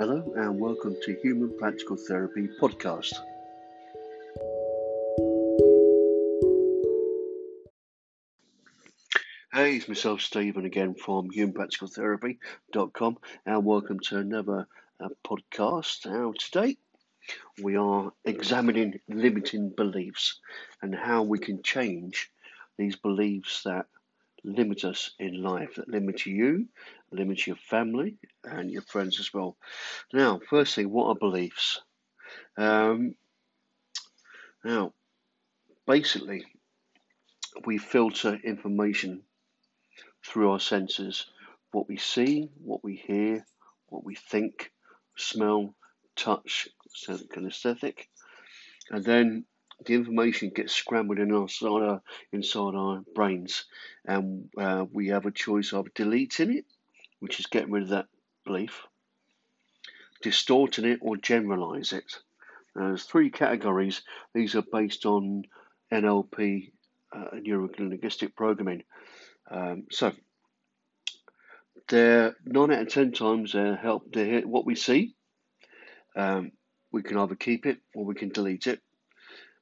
Hello and welcome to Human Practical Therapy Podcast. Hey, it's myself, Stephen, again from humanpracticaltherapy.com, and welcome to another uh, podcast. Now, today we are examining limiting beliefs and how we can change these beliefs that limit us in life, that limit you, limit your family, and your friends as well. Now, firstly, what are beliefs? Um, now, basically, we filter information through our senses what we see, what we hear, what we think, smell, touch, sound kinesthetic, and then the information gets scrambled in our, inside our, inside our brains, and uh, we have a choice of deleting it, which is getting rid of that belief, distorting it, or generalize it. there's three categories. These are based on NLP, uh, neuro-linguistic programming. Um, so, they're nine out of ten times they help to hit what we see. Um, we can either keep it or we can delete it.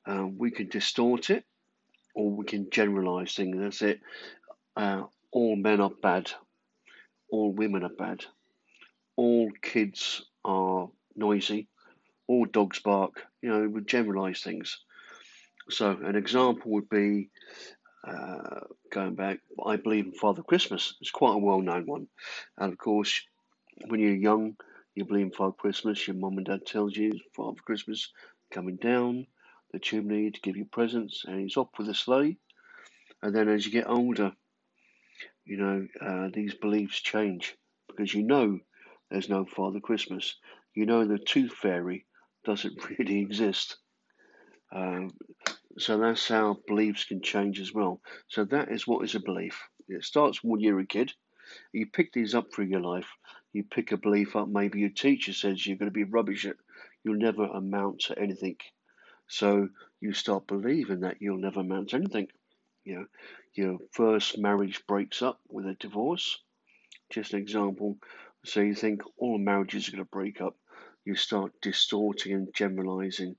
Um, we can distort it or we can generalize things. That's it. Uh, all men are bad. All women are bad. All kids are noisy. All dogs bark. You know, we generalize things. So, an example would be uh, going back, I believe in Father Christmas. It's quite a well known one. And of course, when you're young, you believe in Father Christmas. Your mum and dad tells you Father Christmas coming down the chimney to give you presents, and he's off with a sleigh. And then as you get older, you know, uh, these beliefs change because you know there's no Father Christmas. You know the tooth fairy doesn't really exist. Um, so that's how beliefs can change as well. So that is what is a belief. It starts when you're a kid. You pick these up through your life. You pick a belief up. Maybe your teacher says you're going to be rubbish at. You'll never amount to anything. So you start believing that you'll never amount to anything. You know, your first marriage breaks up with a divorce. Just an example. So you think all marriages are going to break up. You start distorting and generalizing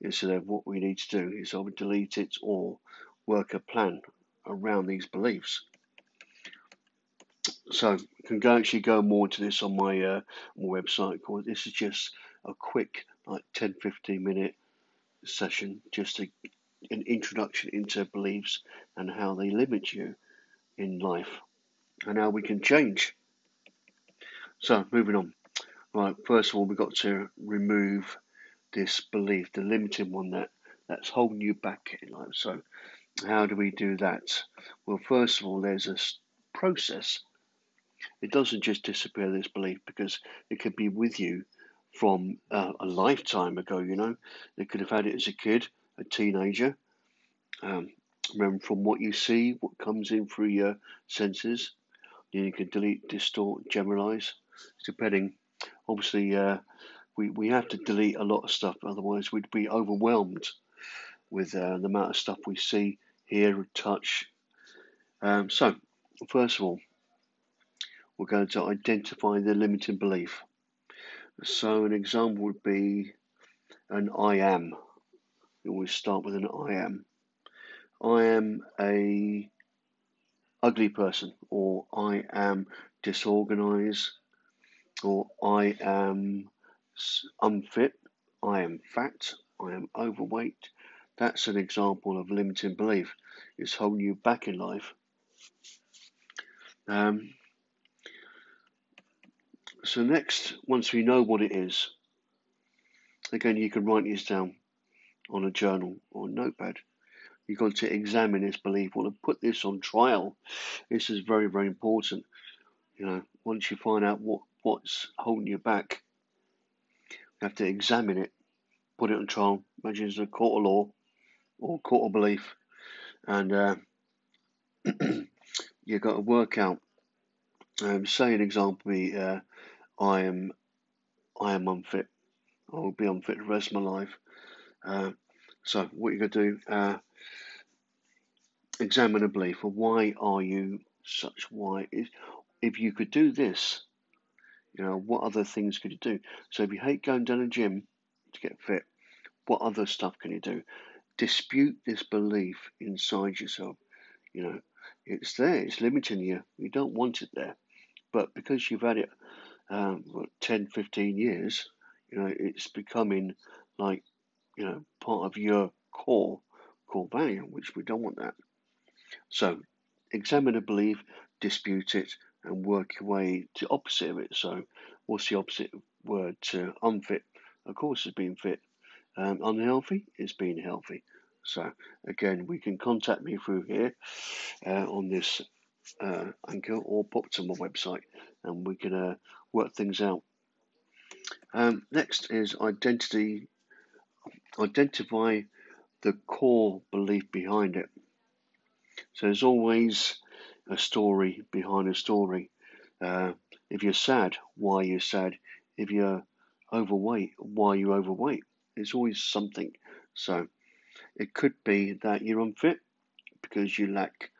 instead of what we need to do is either delete it or work a plan around these beliefs. So you can go actually go more into this on my, uh, my website. This is just a quick like 10 15 minute session just a, an introduction into beliefs and how they limit you in life and how we can change. So, moving on. Right, first of all, we've got to remove this belief, the limiting one that, that's holding you back in life. So, how do we do that? Well, first of all, there's a process. It doesn't just disappear, this belief, because it could be with you from uh, a lifetime ago. You know, they could have had it as a kid, a teenager. Um, remember, from what you see, what comes in through your senses, then you can delete, distort, generalize, depending. Obviously, uh, we we have to delete a lot of stuff, otherwise we'd be overwhelmed with uh, the amount of stuff we see, hear, touch. Um, so, first of all, we're going to identify the limiting belief. So an example would be an I am. You always start with an I am. I am a ugly person, or I am disorganized, or I am unfit, I am fat, I am overweight. That's an example of limiting belief. It's holding you back in life. Um, so next, once we know what it is, again you can write this down on a journal or a notepad. You've got to examine this belief, want to put this on trial. This is very, very important. You know, once you find out what, what's holding you back, you have to examine it, put it on trial. Imagine it's a court of law or court of belief, and uh, you've got to work out. Um, say an example be uh, I am I am unfit. I will be unfit the rest of my life. Uh, so what you're to do, uh, examine a belief. Well, why are you such? Why if if you could do this, You know, what other things could you do? So if you hate going down a gym to get fit, what other stuff can you do? Dispute this belief inside yourself. You know, it's there, it's limiting you. You don't want it there. But because you've had it um, what, 10, 15 years, you know, it's becoming like, you know, part of your core, core value, which we don't want that. So examine a belief, dispute it, and work your way to opposite of it. So what's the opposite word to unfit? Of course, it's being fit. Um, unhealthy is being healthy. So again, we can contact me through here uh, on this uh, anchor or pop to my website, and we can uh, work things out. Um, next is identity. Identify the core belief behind it. So there's always a story behind a story. Uh, if you're sad, why are you're sad. If you're overweight, why are you're overweight. It's always something. So it could be that you're unfit because you lack,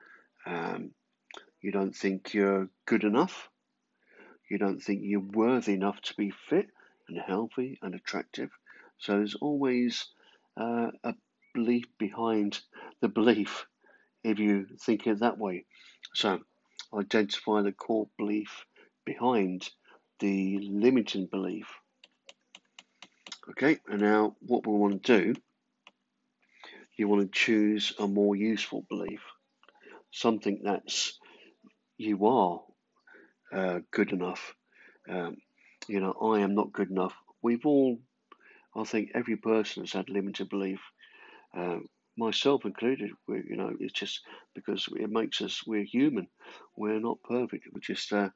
um, you don't think you're good enough. You don't think you're worthy enough to be fit and healthy and attractive. So there's always uh, a belief behind the belief if you think it that way. So identify the core belief behind the limiting belief. Okay, and now what we want to do, you want to choose a more useful belief, something that's you are uh, good enough. Um, you know, I am not good enough. We've all, I think, every person has had limited belief. Uh, myself included. We, you know, it's just because it makes us we're human. We're not perfect. We're just uh,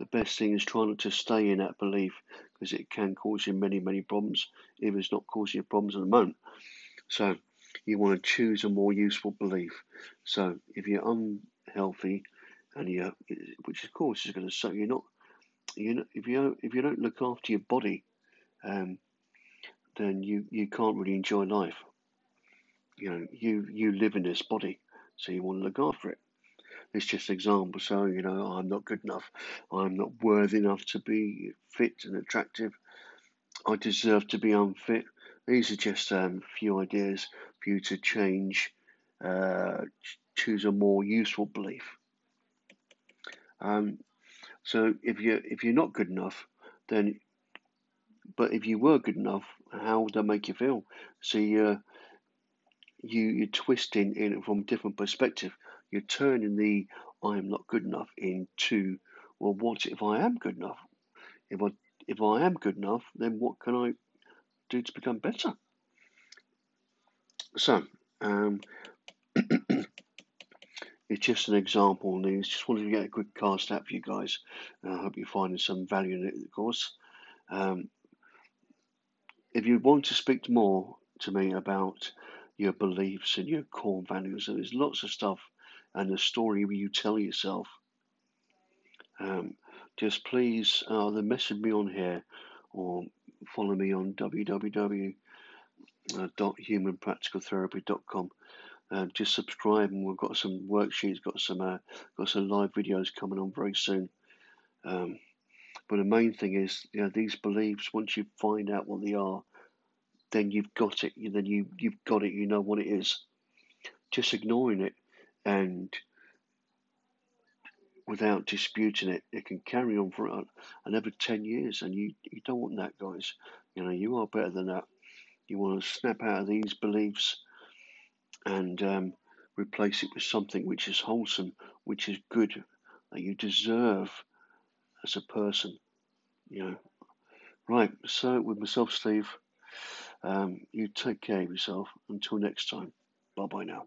the best thing is trying not to stay in that belief because it can cause you many many problems if it's not causing you problems at the moment. So you want to choose a more useful belief. So if you're unhealthy and you, which of course is going to so you're not, you know, if you don't, if you don't look after your body, um, then you you can't really enjoy life you know, you you live in this body, so you want to look after it. It's just an example. So you know, I'm not good enough. I'm not worthy enough to be fit and attractive. I deserve to be unfit. These are just um, a few ideas for you to change. Uh, choose a more useful belief. Um, so if you if you're not good enough, then but if you were good enough, how would that make you feel? See, uh, you you're twisting in from a different perspective. You're turning the I am not good enough into well, what if I am good enough? If I if I am good enough, then what can I do to become better? So, um, it's just an example, and just wanted to get a quick cast out for you guys. I hope you're finding some value in it, of course. Um, if you want to speak more to me about your beliefs and your core values. And there's lots of stuff and the story you tell yourself. Um, just please uh, either message me on here or follow me on www.humanpracticaltherapy.com. Uh, just subscribe, and we've got some worksheets, got some uh, got some live videos coming on very soon. Um, but the main thing is, you know, these beliefs. Once you find out what they are, then you've got it. Then you you've got it. You know what it is. Just ignoring it and without disputing it, it can carry on for another ten years, and you you don't want that, guys. You know you are better than that. You want to snap out of these beliefs and um, replace it with something which is wholesome, which is good, that you deserve as a person. You know. Right. So with myself, Steve. Um, you take care of yourself. Until next time. Bye bye now.